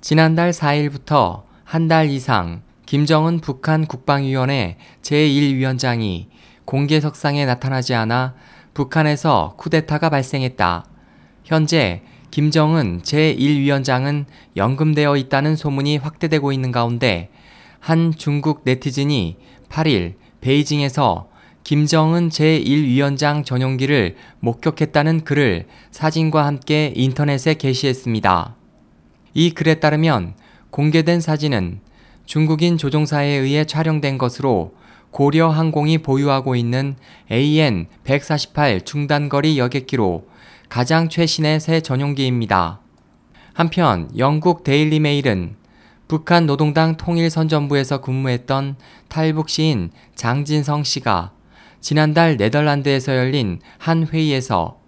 지난달 4일부터 한 달 이상 김정은 북한 국방위원회 제1위원장이 공개석상에 나타나지 않아 북한에서 쿠데타가 발생했다. 현재 김정은 제1위원장은 연금되어 있다는 소문이 확대되고 있는 가운데 한 중국 네티즌이 8일 베이징에서 김정은 제1위원장 전용기를 목격했다는 글을 사진과 함께 인터넷에 게시했습니다. 이 글에 따르면 공개된 사진은 중국인 조종사에 의해 촬영된 것으로 고려 항공이 보유하고 있는 AN-148 중단거리 여객기로 가장 최신의 새 전용기입니다. 한편 영국 데일리 메일은 북한 노동당 통일선전부에서 근무했던 탈북 시인 장진성 씨가 지난달 네덜란드에서 열린 한 회의에서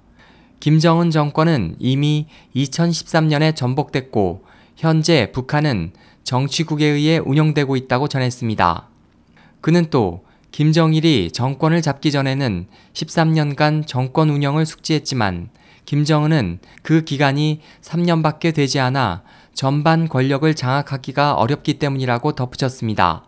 김정은 정권은 이미 2013년에 전복됐고 현재 북한은 정치국에 의해 운영되고 있다고 전했습니다. 그는 또 김정일이 정권을 잡기 전에는 13년간 정권 운영을 숙지했지만 김정은은 그 기간이 3년밖에 되지 않아 전반 권력을 장악하기가 어렵기 때문이라고 덧붙였습니다.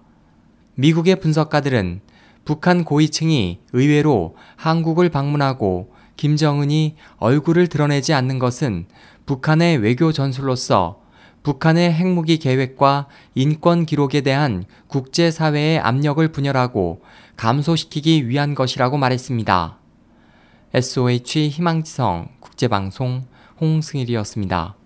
미국의 분석가들은 북한 고위층이 의외로 한국을 방문하고 김정은이 얼굴을 드러내지 않는 것은 북한의 외교 전술로서 북한의 핵무기 계획과 인권 기록에 대한 국제사회의 압력을 분열하고 감소시키기 위한 것이라고 말했습니다. SOH 희망지성 국제방송 홍승일이었습니다.